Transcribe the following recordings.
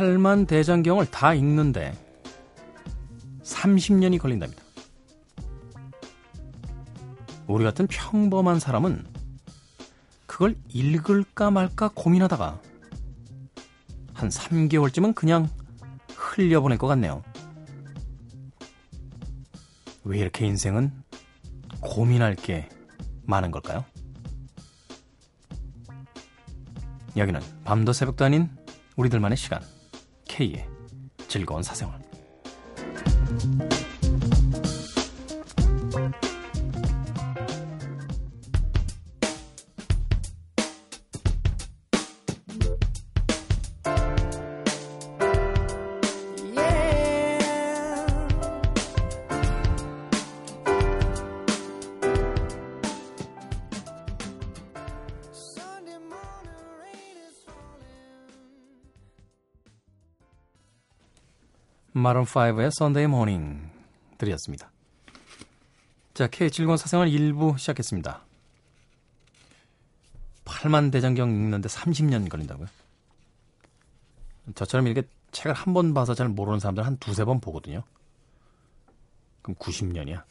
팔만 대장경을 다 읽는데 30년이 걸린답니다. 우리 같은 평범한 사람은 그걸 읽을까 말까 고민하다가 한 3개월쯤은 그냥 흘려보낼 것 같네요. 왜 이렇게 인생은 고민할 게 많은 걸까요? 여기는 밤도 새벽도 아닌 우리들만의 시간 K의 즐거운 사생활 마룬5의 Sunday Morning 들이었습니다. 자, K 즐거운 사생활 1부 시작했습니다. 8만 대장경 읽는데 30년 걸린다고요? 저처럼 이렇게 책을 한 번 봐서 잘 모르는 사람들 한 두세 번 보거든요. 그럼 90년이야.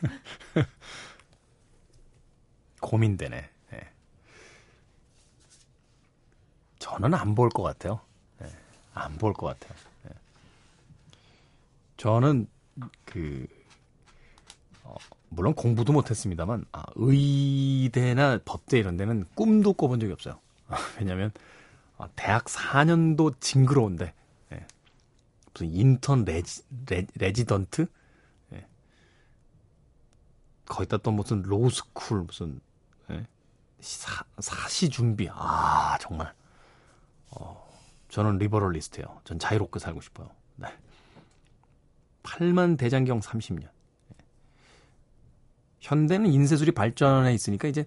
고민되네. 네. 저는 안 볼 것 같아요. 네. 안볼 것 같아요. 네. 저는 그 어, 물론 공부도 못했습니다만 아, 의대나 법대 이런 데는 꿈도 꿔본 적이 없어요. 왜냐하면 아, 대학 4년도 징그러운데 예. 무슨 인턴 레지, 레, 레지던트 예. 거기다 또 무슨 로스쿨 무슨 예. 사, 사시 준비 아 정말 어, 저는 리버럴리스트예요. 전 자유롭게 살고 싶어요. 네. 8만 대장경 30년. 현대는 인쇄술이 발전해 있으니까 이제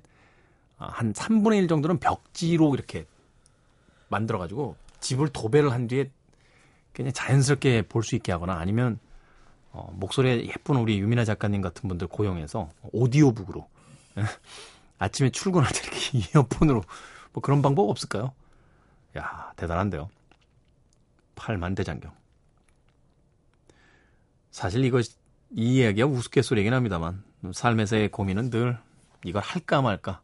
한 3분의 1 정도는 벽지로 이렇게 만들어가지고 집을 도배를 한 뒤에 그냥 자연스럽게 볼 수 있게 하거나 아니면 어, 목소리에 예쁜 우리 유미나 작가님 같은 분들 고용해서 오디오북으로 아침에 출근할 때 이렇게 이어폰으로 뭐 그런 방법 없을까요? 야 대단한데요. 8만 대장경. 사실 이거 이 이야기가 우스갯소리이긴 합니다만 삶에서의 고민은 늘 이걸 할까 말까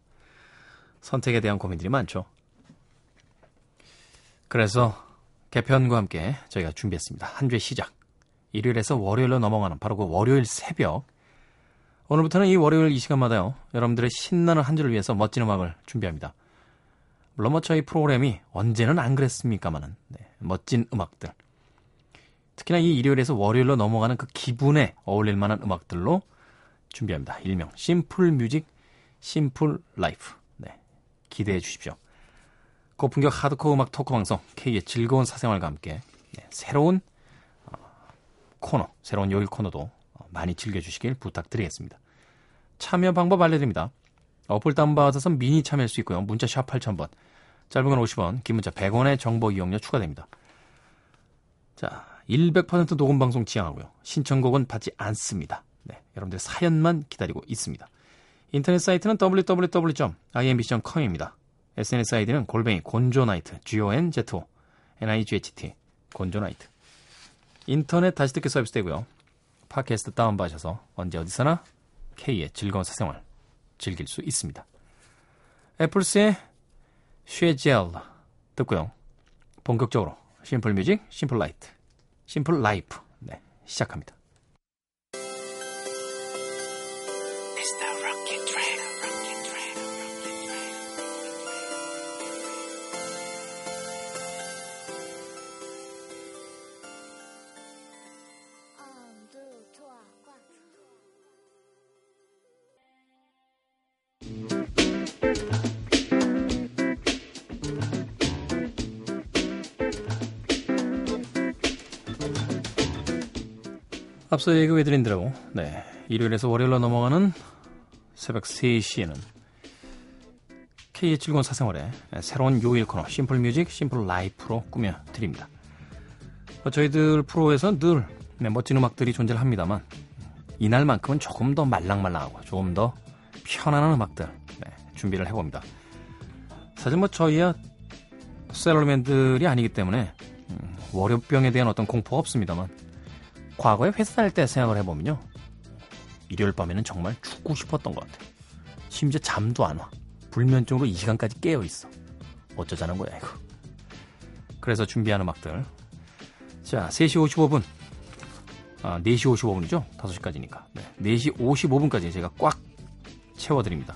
선택에 대한 고민들이 많죠. 그래서 개편과 함께 저희가 준비했습니다. 한 주의 시작. 일요일에서 월요일로 넘어가는 바로 그 월요일 새벽. 오늘부터는 이 월요일 이 시간마다요. 여러분들의 신나는 한 주를 위해서 멋진 음악을 준비합니다. 물론 뭐 저희 프로그램이 언제는 안 그랬습니까마는 네, 멋진 음악들. 특히나 이 일요일에서 월요일로 넘어가는 그 기분에 어울릴 만한 음악들로 준비합니다. 일명 simple music, simple life. 네, 기대해 주십시오. 고품격 하드코어 음악 토크 방송 K의 즐거운 사생활과 함께 네, 새로운 어, 코너, 새로운 요일 코너도 많이 즐겨주시길 부탁드리겠습니다. 참여 방법 알려드립니다. 어플 다운받아서 미니 참여할 수 있고요. 문자 샵 8000번, 짧은 건 50원, 긴 문자 100원의 정보 이용료 추가됩니다. 자, 100% 녹음 방송 지향하고요. 신청곡은 받지 않습니다. 네, 여러분들 사연만 기다리고 있습니다. 인터넷 사이트는 www.imbc.com입니다. SNS 아이디는 골뱅이 곤조나이트, G-O-N-Z-O, N-I-G-H-T, 곤조나이트. 인터넷 다시 듣기 서비스 되고요. 팟캐스트 다운받으셔서 언제 어디서나 K의 즐거운 사생활 즐길 수 있습니다. 애플스의 쉐젤 듣고요. 본격적으로 simple music, simple light, simple life 네, 시작합니다. 앞서 얘기해드린 대로 네, 일요일에서 월요일로 넘어가는 새벽 3시에는 K의 즐거운 사생활에 새로운 요일 코너 simple music simple life로 꾸며드립니다. 뭐 저희들 프로에서 늘 네, 멋진 음악들이 존재를 합니다만 이날만큼은 조금 더 말랑말랑하고 조금 더 편안한 음악들 네, 준비를 해봅니다. 사실 뭐 저희야 샐러리맨들이 아니기 때문에 음, 월요병에 대한 어떤 공포가 없습니다만 과거에 회사 다닐 때 생각을 해보면요 일요일 밤에는 정말 죽고 싶었던 것 같아요. 심지어 잠도 안 와. 불면증으로 이 시간까지 깨어 있어. 어쩌자는 거야 이거. 그래서 준비한 음악들. 자, 3시 55분. 아, 4시 55분이죠? 5시까지니까. 네, 4시 55분까지 제가 꽉 채워드립니다.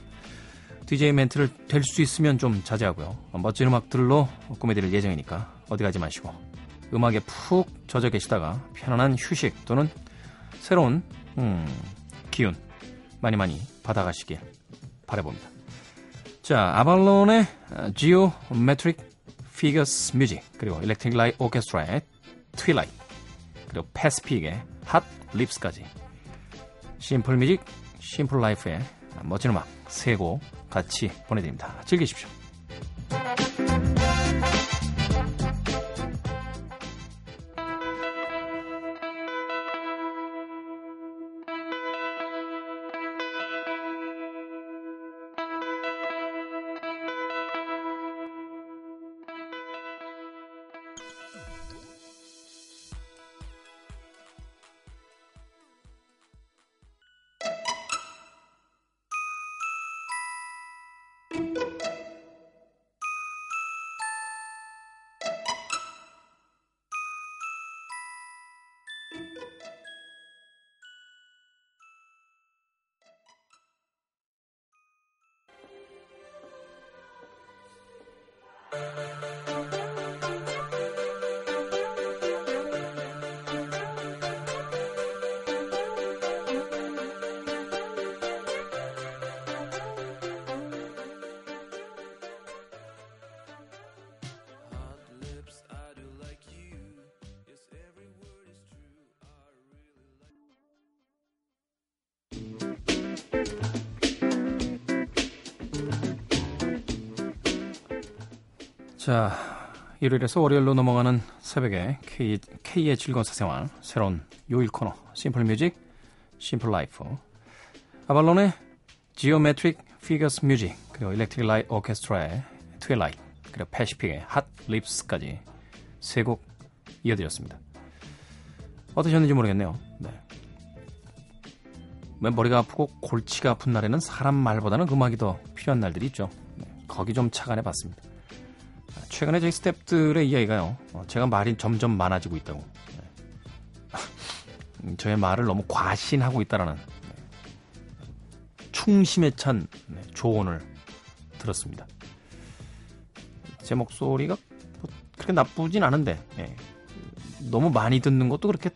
DJ 멘트를 될 수 있으면 좀 자제하고요. 멋진 음악들로 꾸며드릴 예정이니까 어디 가지 마시고 음악에 푹 젖어 계시다가 편안한 휴식 또는 새로운 음, 기운 많이 많이 받아가시길 바라봅니다. 자, 아발론의 Geometric Figures Music 그리고 Electric Light Orchestra의 Twilight 그리고 패시픽의 Hot Lips까지 simple music simple life의 멋진 음악 세 곡 같이 보내드립니다. 즐기십시오. 자, 일요일에서 월요일로 넘어가는 새벽에 K, K의 즐거운 사생활, 새로운 요일 코너, simple music, simple life. 아발론의 Geometric Figures Music, 그리고 Electric Light Orchestra의 Twilight, 그리고 패시픽의 Hot Lips까지 세 곡 이어드렸습니다. 어떠셨는지 모르겠네요. 네. 왜 머리가 아프고 골치가 아픈 날에는 사람 말보다는 음악이 더 필요한 날들이 있죠. 네. 거기 좀 착안해 봤습니다. 최근에 저희 스탭들의 이야기가요. 어, 제가 말이 점점 많아지고 있다고. 네. 저의 말을 너무 과신하고 있다라는 네. 충심에 찬 네, 조언을 들었습니다. 제 목소리가 뭐 그렇게 나쁘진 않은데 너무 많이 듣는 것도 그렇게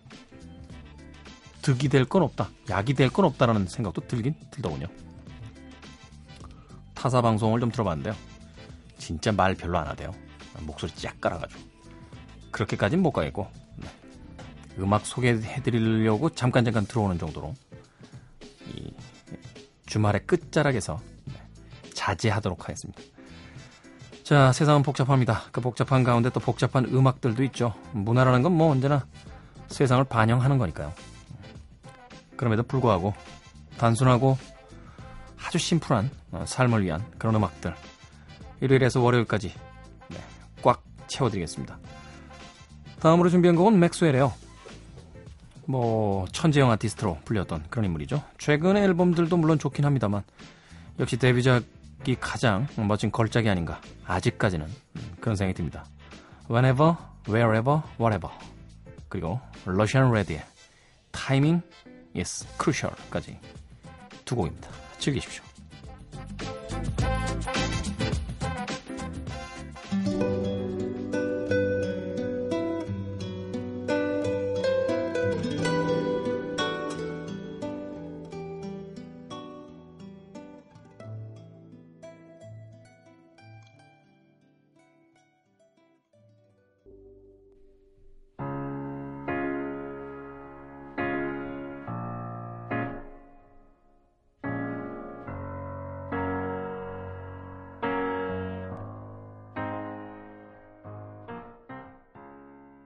득이 될 건 없다. 약이 될 건 없다라는 생각도 들긴 들더군요. 타사 방송을 좀 들어봤는데요. 진짜 말 별로 안 하대요. 목소리 쫙 깔아가지고. 그렇게까지는 못 가겠고, 네. 음악 소개해드리려고 잠깐 잠깐 들어오는 정도로, 이 주말의 끝자락에서 네. 자제하도록 하겠습니다. 자, 세상은 복잡합니다. 그 복잡한 가운데 또 복잡한 음악들도 있죠. 문화라는 건 뭐 언제나 세상을 반영하는 거니까요. 그럼에도 불구하고 단순하고 아주 심플한 어, 삶을 위한 그런 음악들 일요일에서 월요일까지 채워드리겠습니다. 다음으로 준비한 곡은 맥스웰이에요. 뭐 천재영 아티스트로 불렸던 그런 인물이죠. 최근의 앨범들도 물론 좋긴 합니다만 역시 데뷔작이 가장 멋진 걸작이 아닌가 아직까지는 그런 생각이 듭니다. Whenever, Wherever, Whatever 그리고 러시안 레디의 Timing is Crucial까지 두 곡입니다. 즐기십시오.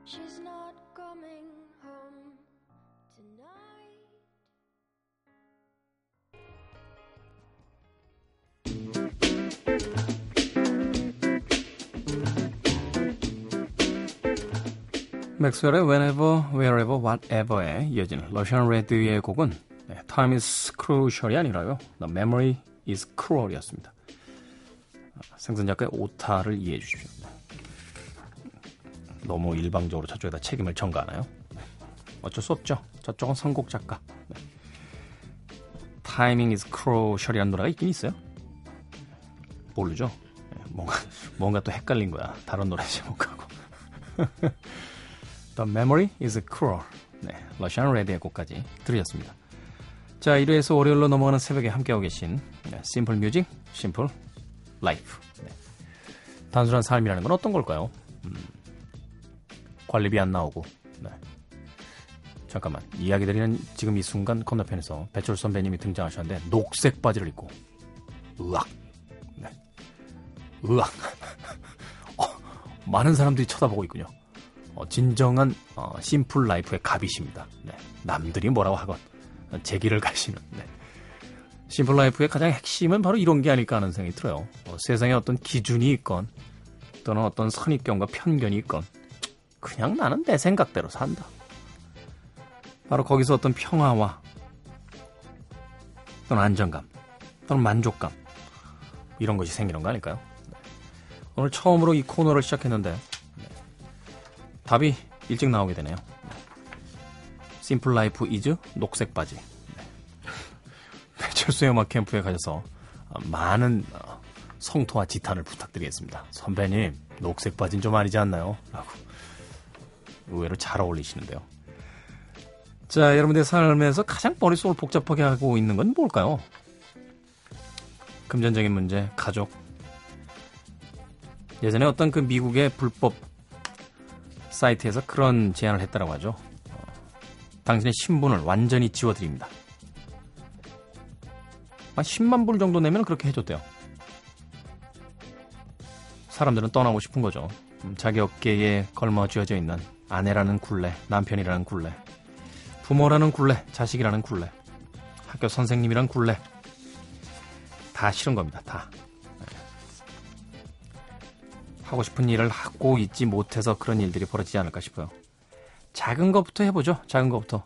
She's not coming home tonight. 맥스웰의 Whenever, Wherever, Whatever에 이어진 러시안 레드의 곡은 네, Time is Crucial이 아니라요. The Memory is Cruel이었습니다. 생선 작가의 오타를 이해해 주십시오. 너무 일방적으로 저쪽에다 책임을 전가하나요? 어쩔 수 없죠. 저쪽은 선곡 작가. 네. Timing is Crucial이라는 노래가 있긴 있어요. 모르죠. 네, 뭔가 뭔가 또 헷갈린 거야. 다른 노래 제목하고. The Memory is Cruel. 네, 러시안 레드의 곡까지 들으셨습니다. 자, 1회에서 월요일로 넘어가는 새벽에 함께하고 계신 네, simple music, simple life. 네. 단순한 삶이라는 건 어떤 걸까요? 음, 관리비 안 나오고. 네. 잠깐만, 이야기 드리는 지금 이 순간 건너편에서 배철수 선배님이 등장하셨는데 녹색 바지를 입고 으악. 네. 으악. 어, 많은 사람들이 쳐다보고 있군요. 어, 진정한 어, simple life의 갑이십니다. 네. 남들이 뭐라고 하건 제 길을 가시는. 네. simple life의 가장 핵심은 바로 이런 게 아닐까 하는 생각이 들어요. 어, 세상에 어떤 기준이 있건 또는 어떤 선입견과 편견이 있건 그냥 나는 내 생각대로 산다. 바로 거기서 어떤 평화와 또는 안정감 또는 만족감 이런 것이 생기는 거 아닐까요? 네. 오늘 처음으로 이 코너를 시작했는데 답이 일찍 나오게 되네요. Simple Life is 녹색 바지. 네. 배철수의 음악 캠프에 가셔서 많은 어, 성토와 지탄을 부탁드리겠습니다. 선배님, 녹색 바지는 좀 아니지 않나요? 라고 의외로 잘 어울리시는데요. 자, 여러분들 삶에서 가장 머릿속을 복잡하게 하고 있는 건 뭘까요? 금전적인 문제, 가족. 예전에 어떤 그 미국의 불법 사이트에서 그런 제안을 했다라고 하죠. 어, 당신의 신분을 완전히 지워드립니다. 한 10만 불 정도 내면 그렇게 해줬대요. 사람들은 떠나고 싶은 거죠. 음, 자기 어깨에 걸머쥐어져 있는 아내라는 굴레, 남편이라는 굴레, 부모라는 굴레, 자식이라는 굴레, 학교 선생님이란 굴레. 다 싫은 겁니다. 다. 하고 싶은 일을 하고 있지 못해서 그런 일들이 벌어지지 않을까 싶어요. 작은 것부터 해보죠. 작은 것부터.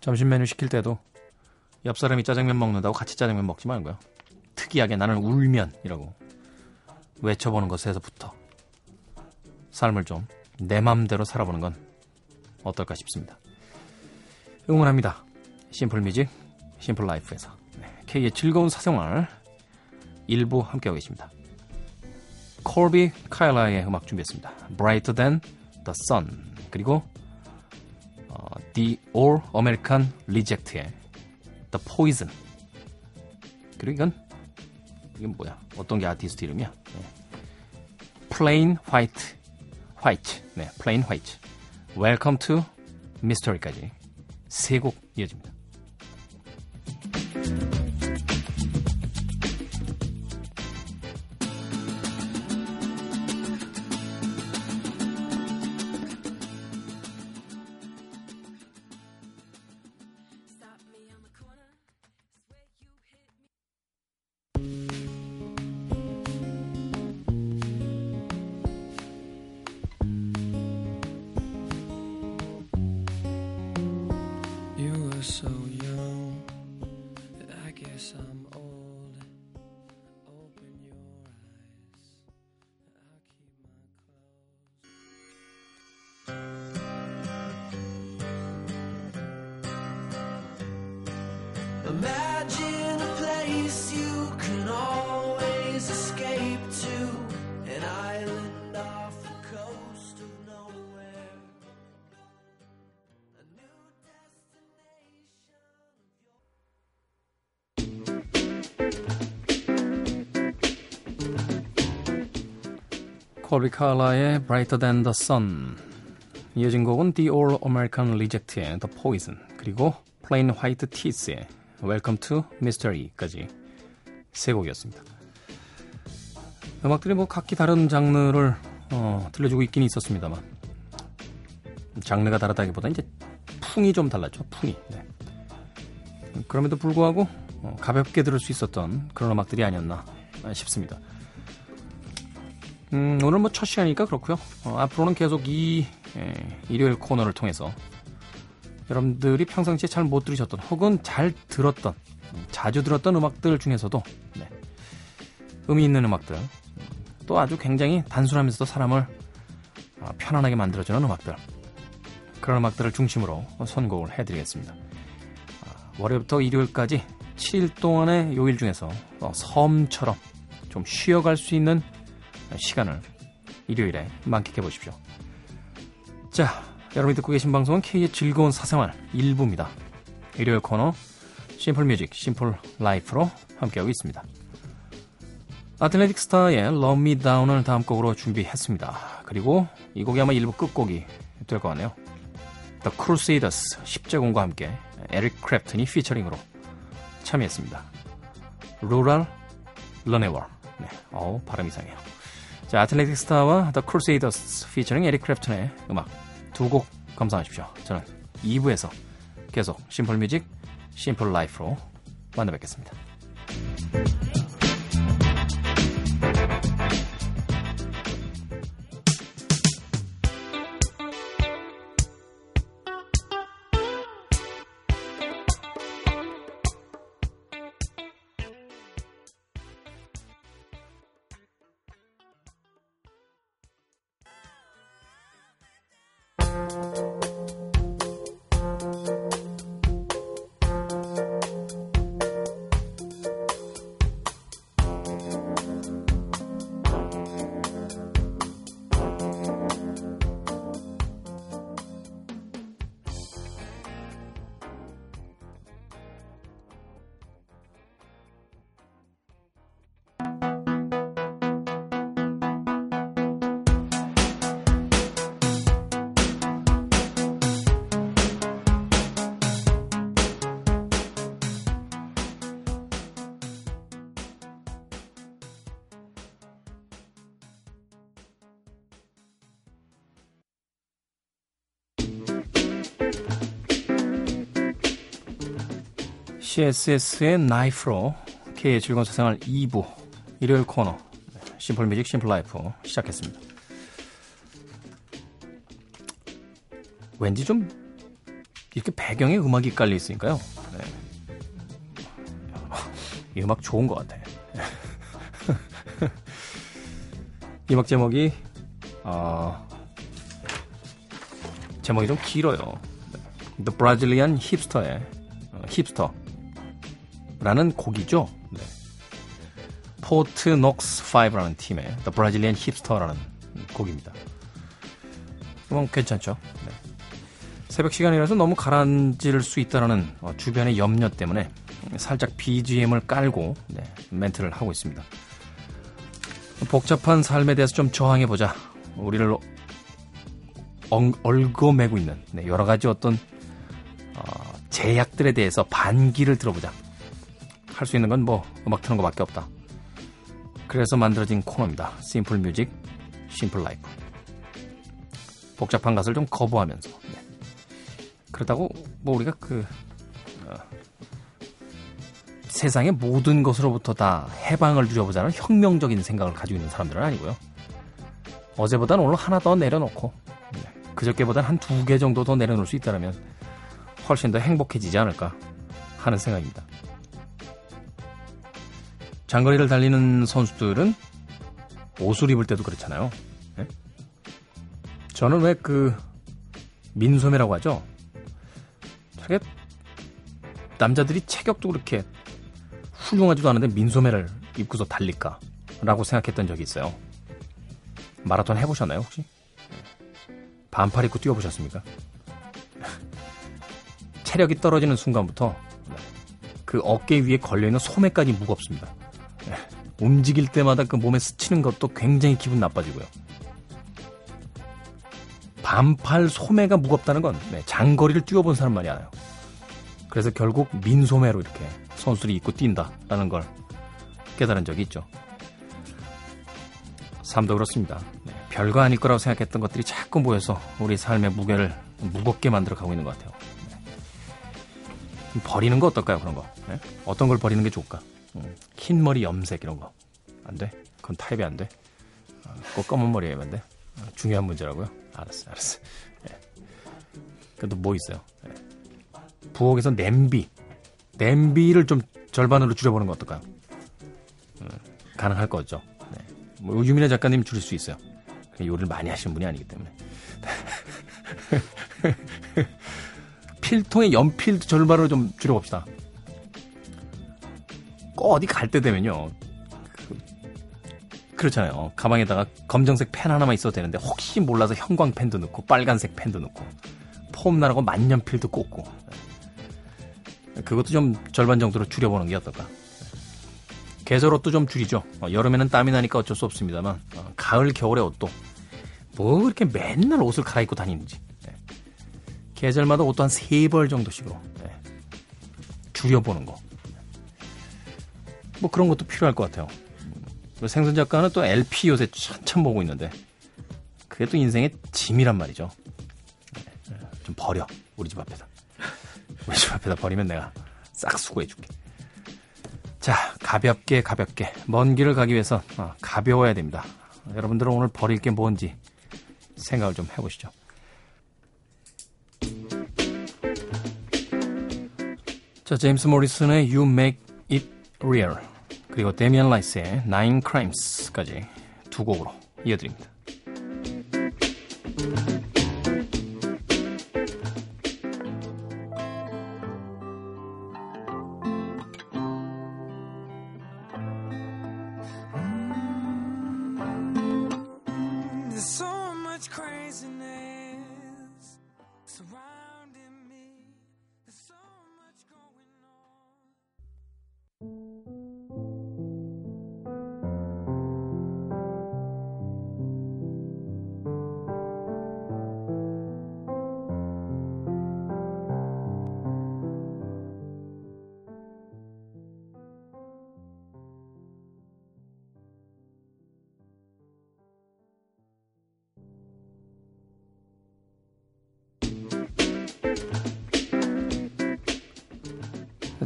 점심 메뉴 시킬 때도 옆 사람이 짜장면 먹는다고 같이 짜장면 먹지 말고요. 특이하게 나는 울면이라고 외쳐보는 것에서부터 삶을 좀 내 맘대로 살아보는 건 어떨까 싶습니다. 응원합니다. 심플 뮤직, 심플 라이프에서 네, K의 즐거운 사생활 일부 함께하고 계십니다. 콜비 카일라의 음악 준비했습니다. Brighter Than The Sun 그리고 어, The All American Reject의 The Poison 그리고 이건 이건 뭐야? 어떤 게 아티스트 이름이야? 네. Plain White White 네, Plain White Welcome to Mystery까지 세 곡 이어집니다. So 콜비 칼라의 Brighter Than the Sun 이어진 곡은 The All American Reject의 The Poison 그리고 Plain White Tees의 Welcome to Mystery까지 세 곡이었습니다. 음악들이 뭐 각기 다른 장르를 어, 들려주고 있긴 있었습니다만 장르가 다르다기보다 이제 풍이 좀 달랐죠. 풍이. 네. 그럼에도 불구하고 어, 가볍게 들을 수 있었던 그런 음악들이 아니었나 싶습니다. 음, 오늘 뭐 첫 시간이니까 그렇고요. 어, 앞으로는 계속 이 예, 일요일 코너를 통해서 여러분들이 평상시에 잘 못 들으셨던 혹은 잘 들었던 자주 들었던 음악들 중에서도 네, 의미 있는 음악들 또 아주 굉장히 단순하면서도 사람을 아, 편안하게 만들어주는 음악들 그런 음악들을 중심으로 선곡을 해드리겠습니다. 아, 월요일부터 일요일까지 7일 동안의 요일 중에서 어, 섬처럼 좀 쉬어갈 수 있는 시간을 일요일에 만끽해 보십시오. 자, 여러분이 듣고 계신 방송은 K의 즐거운 사생활 1부입니다. 일요일 코너 Simple Music, Simple Life로 함께하고 있습니다. 애틀랜틱 스타의 Love Me Down을 다음 곡으로 준비했습니다. 그리고 이 곡이 아마 1부 끝곡이 될 것 같네요. The Crusaders 10제공과 함께 에릭 크랩튼이 피처링으로 참여했습니다. Rural Renewal. 네, 어우, 발음 이상해요. 자, 애틀랜틱 스타와 The Crusaders 피처링 에릭 크랩튼의 음악 두 곡 감상하십시오. 저는 2부에서 계속 Simple Music, Simple Life로 만나 뵙겠습니다. CSS의 Knife로 K의 즐거운 사생활 2부 일요일 코너 Simple Music Simple Life 시작했습니다. 왠지 좀 이렇게 배경에 음악이 깔려 있으니까요. 네. 이 음악 좋은 것 같아. 이 음악 제목이 어, 제목이 좀 길어요. The Brazilian Hipster의 어, 힙스터 라는 곡이죠. 네. 포트 녹스 5라는 팀의 The Brazilian Hipster라는 곡입니다. 그럼 괜찮죠. 네. 새벽 시간이라서 너무 가라앉을 수 있다는 어, 주변의 염려 때문에 살짝 BGM을 깔고 네, 멘트를 하고 있습니다. 복잡한 삶에 대해서 좀 저항해보자. 우리를 얽어매고 있는 네, 여러 가지 어떤 어, 제약들에 대해서 반기를 들어보자. 할 수 있는 건 뭐 음악 트는 거밖에 없다. 그래서 만들어진 코너입니다. Simple Music, Simple Life. 복잡한 것을 좀 거부하면서. 네. 그렇다고 뭐 우리가 그 어, 세상의 모든 것으로부터 다 해방을 누려보자는 혁명적인 생각을 가지고 있는 사람들은 아니고요. 어제보단 오늘 하나 더 내려놓고 네. 그저께보단 한두 개 정도 더 내려놓을 수 있다면 훨씬 더 행복해지지 않을까 하는 생각입니다. 장거리를 달리는 선수들은 옷을 입을 때도 그렇잖아요. 네? 저는 왜 그 민소매라고 하죠? 저게 남자들이 체격도 그렇게 훌륭하지도 않은데 민소매를 입고서 달릴까? 라고 생각했던 적이 있어요. 마라톤 해보셨나요, 혹시? 반팔 입고 뛰어보셨습니까? 체력이 떨어지는 순간부터 그 어깨 위에 걸려있는 소매까지 무겁습니다. 움직일 때마다 그 몸에 스치는 것도 굉장히 기분 나빠지고요. 반팔 소매가 무겁다는 건 네, 장거리를 뛰어본 사람 말이 알아요. 그래서 결국 민소매로 이렇게 선수들이 입고 뛴다라는 걸 깨달은 적이 있죠. 삶도 그렇습니다. 네, 별거 아닐 거라고 생각했던 것들이 자꾸 모여서 우리 삶의 무게를 무겁게 만들어 가고 있는 것 같아요. 네. 버리는 거 어떨까요, 그런 거? 네? 어떤 걸 버리는 게 좋을까? 음, 흰 머리 염색 이런 거. 안 돼. 그건 타입이 안 돼. 어, 꼭 검은 머리 해야만 돼. 어, 중요한 문제라고요. 알았어, 알았어. 예. 그래도 뭐 있어요? 예. 부엌에서 냄비, 냄비를 좀 절반으로 줄여보는 거 어떨까요? 음, 가능할 거죠. 네. 뭐 유민혜 작가님 줄일 수 있어요. 요리를 많이 하시는 분이 아니기 때문에. 필통의 연필 절반으로 좀 줄여봅시다. 꼭 어디 갈 때 되면요. 그, 렇잖아요 가방에다가 검정색 펜 하나만 있어도 되는데 혹시 몰라서 형광펜도 넣고 빨간색 펜도 넣고 폼나라고 만년필도 꽂고 그것도 좀 절반 정도로 줄여보는 게 어떨까. 계절 옷도 좀 줄이죠. 어, 여름에는 땀이 나니까 어쩔 수 없습니다만 어, 가을 겨울의 옷도 뭐 그렇게 맨날 옷을 갈아입고 다니는지 네. 계절마다 옷도 한 세 벌 정도씩으로 네. 줄여보는 거. 뭐 그런 것도 필요할 것 같아요. 생선 작가는 또 LP 요새 한참 보고 있는데 그게 또 인생의 짐이란 말이죠. 네, 좀 버려 우리 집 앞에다. 우리 집 앞에다 버리면 내가 싹 수고해줄게. 자, 가볍게 가볍게 먼 길을 가기 위해서 어, 가벼워야 됩니다. 여러분들은 오늘 버릴 게 뭔지 생각을 좀 해보시죠. 자, 제임스 모리슨의 You Make It Real 그리고 데미안 라이스의 Nine Crimes까지 두 곡으로 이어드립니다.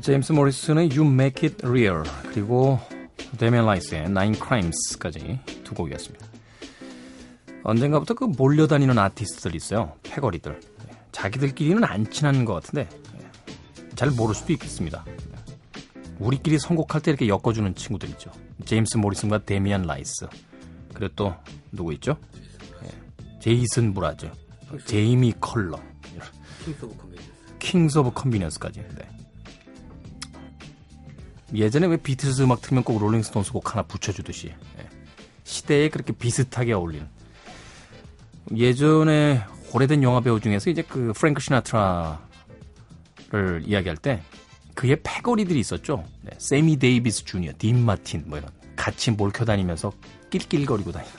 제임스 모리슨의 You Make It Real 그리고 데미안 라이스의 Nine Crimes까지 두 곡이었습니다. 언젠가부터 그 몰려다니는 아티스트들 있어요. 패거리들. 자기들끼리는 안 친한 것 같은데 잘 모를 수도 있겠습니다. 우리끼리 선곡할 때 이렇게 엮어주는 친구들 있죠. 제임스 모리슨과 데미안 라이스. 그리고 또 누구 있죠? 제이슨 므라즈, 제이미 컬럼, 킹스 오브 컨비니언스. 컨비니언스까지. 네. 예전에 왜 비틀즈 음악 틀면 꼭 롤링스톤스 곡 하나 붙여주듯이 예. 시대에 그렇게 비슷하게 어울리는 예전에 오래된 영화 배우 중에서 이제 그 프랭크 시나트라를 이야기할 때 그의 패거리들이 있었죠. 네, 세미 데이비스 주니어, 딘 마틴 뭐 이런 같이 몰켜 다니면서 낄낄거리고 다니는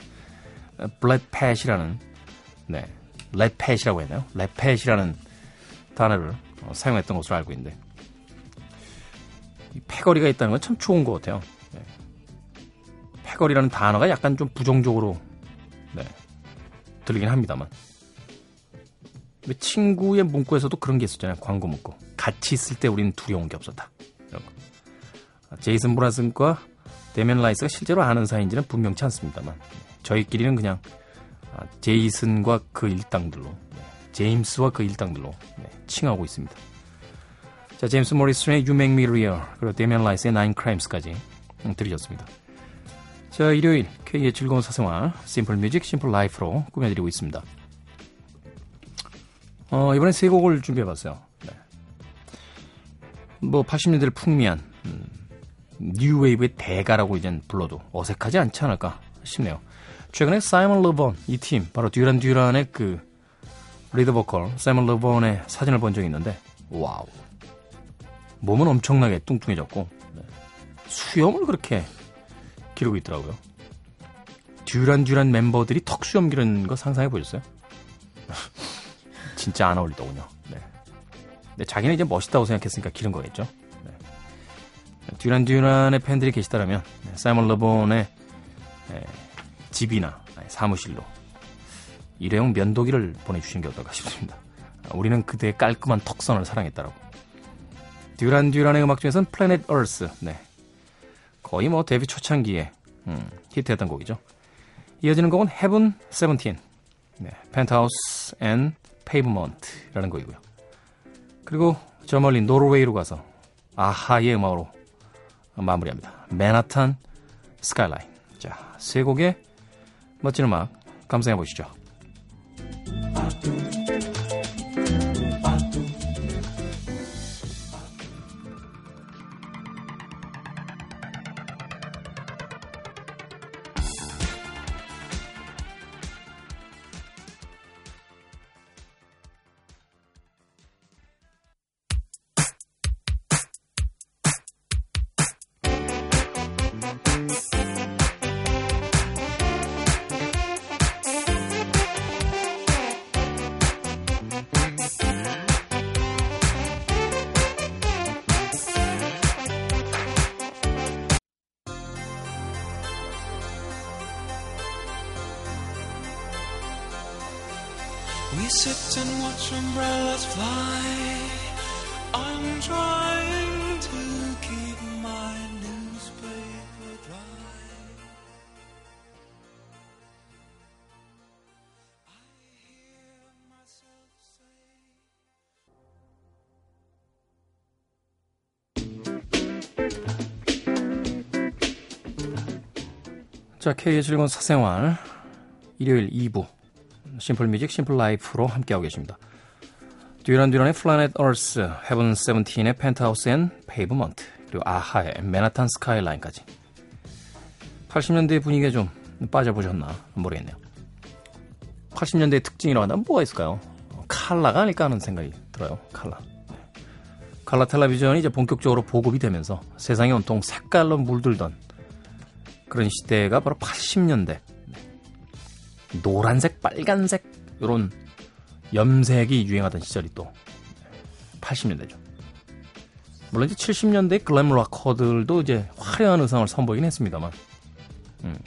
Rat Pack이라는 네, Rat Pack이라고 했나요? Rat Pack이라는 단어를 어, 사용했던 것으로 알고 있는데 패거리가 있다는 건 참 좋은 것 같아요. 네. 패거리라는 단어가 약간 좀 부정적으로 네, 들리긴 합니다만. 친구의 문구에서도 그런 게 있었잖아요. 광고 문구. 같이 있을 때 우리는 두려운 게 없었다. 이런 거. 아, 제이슨 므라즈와 데미안 라이스가 실제로 아는 사이인지는 분명치 않습니다만 저희끼리는 그냥 아, 제이슨과 그 일당들로 네, 제임스와 그 일당들로 네, 칭하고 있습니다. 자, 제임스 모리슨의 You Make Me Real 그리고 데미안 라이스의 Nine Crimes까지 들으셨습니다. 자, 일요일 K의 즐거운 사생활 Simple Music Simple Life로 꾸며드리고 있습니다. 어, 이번엔 세 곡을 준비해봤어요. 네. 뭐 80년대를 풍미한 음, 뉴웨이브의 대가라고 이젠 불러도 어색하지 않지 않을까 싶네요. 최근에 사이먼 르본 이 팀 바로 듀란 듀란의 그 리더 보컬 사이먼 르본의 사진을 본 적이 있는데 와우 몸은 엄청나게 뚱뚱해졌고 네. 수염을 그렇게 기르고 있더라고요. 듀란 듀란 멤버들이 턱 수염 기르는 거 상상해 보셨어요? 진짜 안 어울리더군요. 네. 근데 자기는 이제 멋있다고 생각했으니까 기른 거겠죠. 네. 듀란 듀란의 팬들이 계시다면 네. 사이먼 르본의 네. 집이나 사무실로 일회용 면도기를 보내주신 게 어떨까 싶습니다. 우리는 그대의 깔끔한 턱선을 사랑했다라고. 듀란 듀란의 음악 중에서는 Planet Earth. 네. 거의 뭐 데뷔 초창기에 음, 히트했던 곡이죠. 이어지는 곡은 헤븐 세븐틴. 네, Penthouse and Pavement라는 곡이고요. 그리고 저 멀리 노르웨이로 가서 아하의 음악으로 마무리합니다. Manhattan Skyline. 자, 세 곡의 멋진 음악 감상해 보시죠. 자, K의 즐거운 사생활 일요일 2부 Simple Music Simple Life로 함께하고 계십니다. 듀란 듀란의 Planet Earth, 헤븐 세븐틴의 Penthouse and Pavement, 그리고 아하의 Manhattan Skyline까지 80년대 분위기에 좀 빠져보셨나 모르겠네요. 80년대의 특징이라고 한다면 뭐가 있을까요? 칼라가 아닐까 하는 생각이 들어요. 칼라. 네. 칼라 텔레비전이 이제 본격적으로 보급이 되면서 세상이 온통 색깔로 물들던 그런 시대가 바로 80년대. 노란색, 빨간색 이런 염색이 유행하던 시절이 또 80년대죠. 물론 이제 70년대 글램 락커들도 이제 화려한 의상을 선보이긴 했습니다만, 음,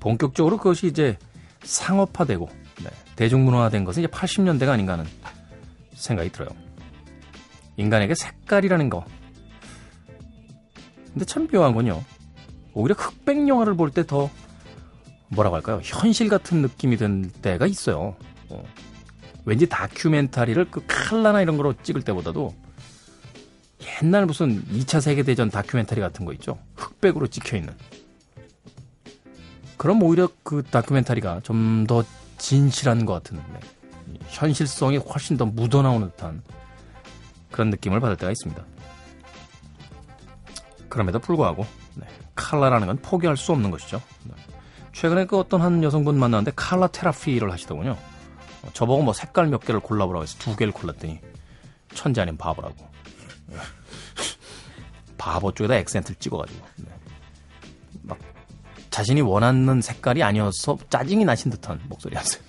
본격적으로 그것이 이제 상업화되고 네, 대중문화화된 것은 이제 80년대가 아닌가 하는 생각이 들어요. 인간에게 색깔이라는 거. 근데 참 묘한 건요. 오히려 흑백 영화를 볼 때 더 뭐라고 할까요? 현실 같은 느낌이 든 때가 있어요. 어. 왠지 다큐멘터리를 그 칼라나 이런 거로 찍을 때보다도 옛날 무슨 2차 세계대전 다큐멘터리 같은 거 있죠? 흑백으로 찍혀 있는. 그럼 오히려 그 다큐멘터리가 좀 더 진실한 것 같은, 네. 현실성이 훨씬 더 묻어나오는 듯한 그런 느낌을 받을 때가 있습니다. 그럼에도 불구하고, 네. 칼라라는 건 포기할 수 없는 것이죠. 네. 최근에 그 어떤 한 여성분 만났는데 칼라 테라피를 하시더군요. 어, 저보고 뭐 색깔 몇 개를 골라보라고 해서 두 개를 골랐더니 천재 아닌 바보라고. 바보 쪽에다 액센트를 찍어가지고. 네. 막 자신이 원하는 색깔이 아니어서 짜증이 나신 듯한 목소리였어요.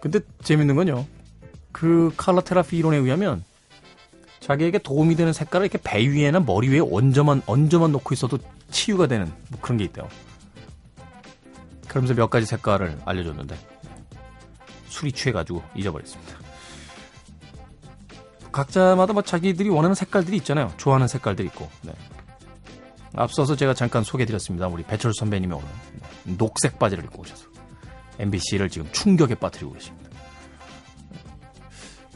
근데 재밌는 건요. 그 칼라 테라피 이론에 의하면 자기에게 도움이 되는 색깔을 이렇게 배 위에나 머리 위에 얹어만 얹어만 놓고 있어도 치유가 되는 뭐 그런 게 있대요. 그러면서 몇 가지 색깔을 알려줬는데 술이 취해가지고 잊어버렸습니다. 각자마다 뭐 자기들이 원하는 색깔들이 있잖아요. 좋아하는 색깔들이 있고. 네. 앞서서 제가 잠깐 소개해드렸습니다. 우리 배철 선배님이 오늘 네. 녹색 바지를 입고 오셔서 MBC를 지금 충격에 빠뜨리고 계십니다.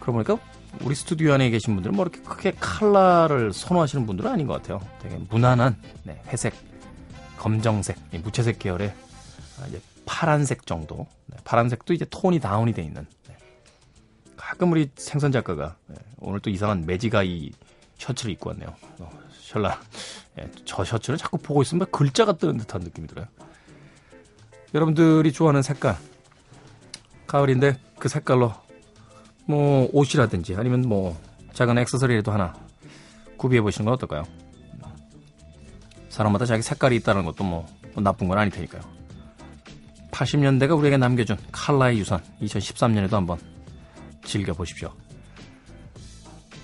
그러고 보니까 우리 스튜디오 안에 계신 분들은 뭐 이렇게 크게 칼라를 선호하시는 분들은 아닌 것 같아요. 되게 무난한 네, 회색, 검정색, 무채색 계열의 이제 파란색 정도. 네, 파란색도 이제 톤이 다운이 돼 있는. 네. 가끔 우리 생선 작가가 네, 오늘 또 이상한 매지가이 셔츠를 입고 왔네요. 어, 셜라. 네, 저 셔츠를 자꾸 보고 있으면 글자가 뜨는 듯한 느낌이 들어요. 여러분들이 좋아하는 색깔. 가을인데 그 색깔로 뭐 옷이라든지 아니면 뭐 작은 액세서리라도 하나 구비해 보시는 건 어떨까요? 사람마다 자기 색깔이 있다는 것도 뭐 나쁜 건 아닐 테니까요. 80년대가 우리에게 남겨준 칼라의 유산 2013년에도 한번 즐겨보십시오.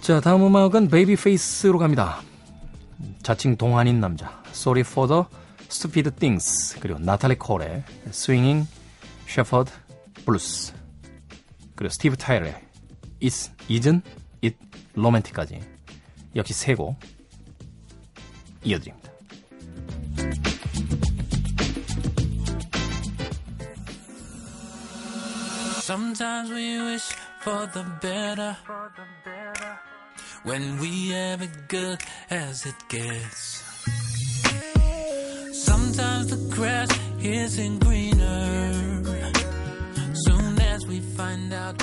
자 다음 음악은 베이비페이스로 갑니다. 자칭 동안인 남자 Sorry for the Stupid Things 그리고 나탈리 콜의 Swinging Shepherd Blues 그리고 스티브 타이렐의 It's, Isn't It Romantic까지 역시 세 곡 이어드립니다. Sometimes we wish for the better when we have it good as it gets. Sometimes the grass isn't greener. Soon as we find out,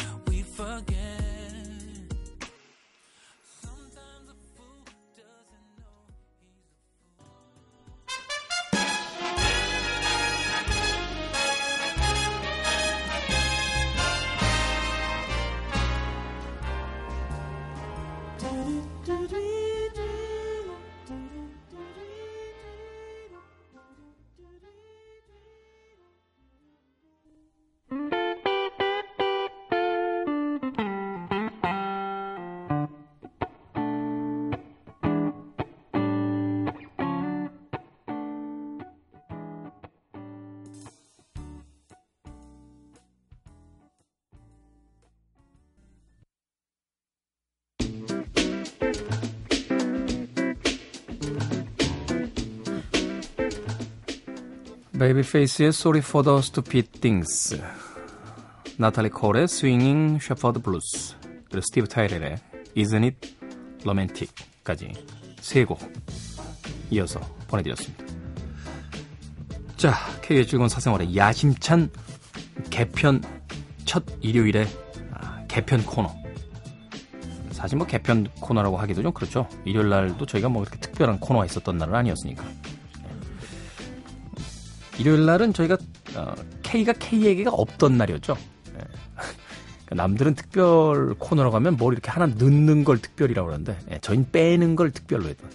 베이비페이스의 Sorry for the Stupid Things 나탈리 콜의 Swinging Shepherd Blues 그리고 스티브 타이렐의 Isn't It Romantic까지 세 곡 이어서 보내드렸습니다. 자, K의 즐거운 사생활의 야심찬 개편 첫 일요일의 아, 개편 코너 사실 뭐 개편 코너라고 하기도 좀 그렇죠. 일요일 날도 저희가 뭐 그렇게 특별한 코너가 있었던 날은 아니었으니까. 일요일 날은 저희가 어, K가 K에게가 없던 날이었죠. 예. 그러니까 남들은 특별 코너라고 하면 뭘 이렇게 하나 넣는 걸 특별이라고 그러는데 예, 저희는 빼는 걸 특별로 했던.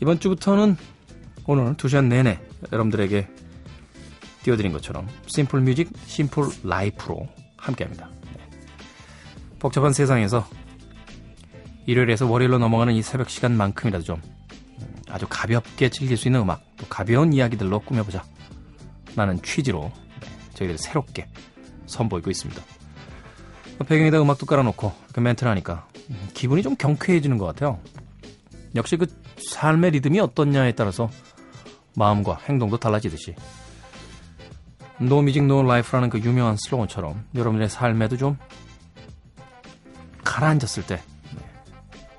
이번 주부터는 오늘 두 시간 내내 여러분들에게 띄워드린 것처럼 Simple Music, Simple Life로 함께합니다. 네. 복잡한 세상에서 일요일에서 월요일로 넘어가는 이 새벽 시간만큼이라도 좀 아주 가볍게 즐길 수 있는 음악, 또 가벼운 이야기들로 꾸며보자. 라는 취지로 네, 저희들 새롭게 선보이고 있습니다. 배경에다 음악도 깔아놓고 이렇게 멘트를 하니까 음, 기분이 좀 경쾌해지는 것 같아요. 역시 그 삶의 리듬이 어떻냐에 따라서 마음과 행동도 달라지듯이 No Music No Life라는 그 유명한 슬로건처럼 여러분들의 삶에도 좀 가라앉았을 때 네,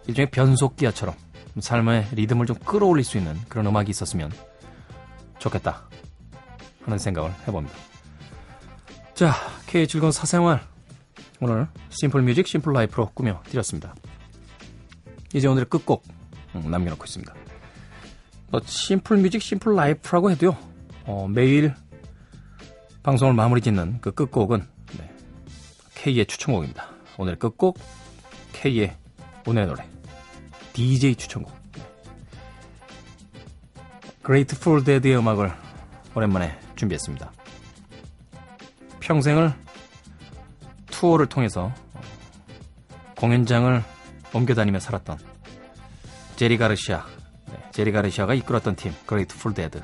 일종의 변속기어처럼 삶의 리듬을 좀 끌어올릴 수 있는 그런 음악이 있었으면 좋겠다 하는 생각을 해봅니다. 자, K의 즐거운 사생활 오늘 Simple Music Simple Life로 꾸며 드렸습니다. 이제 오늘의 끝곡 음, 남겨놓고 있습니다. 뭐 Simple Music Simple Life라고 해도요 어, 매일 방송을 마무리 짓는 그 끝곡은 네, K의 추천곡입니다. 오늘 끝곡 K의 오늘의 노래 DJ 추천곡 Grateful Dead의 음악을 오랜만에 준비했습니다. 평생을 투어를 통해서 공연장을 옮겨다니며 살았던 제리 가르시아, 네, 제리 가르시아가 이끌었던 팀 Grateful Dead.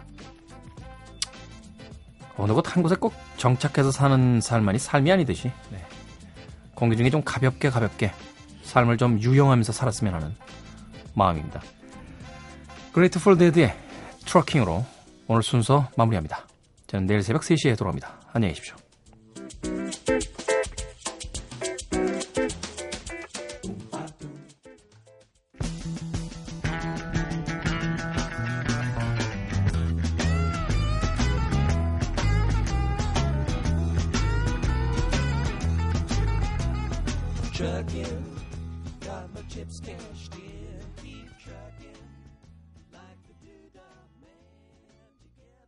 어느 곳 한 곳에 꼭 정착해서 사는 삶만이 삶이 아니듯이 네. 공기 중에 좀 가볍게 가볍게 삶을 좀 유영하면서 살았으면 하는 마음입니다. 그레이트풀 데드의 Truckin'으로 오늘 순서 마무리합니다. 저는 내일 새벽 3시에 돌아옵니다. 안녕히 계십시오.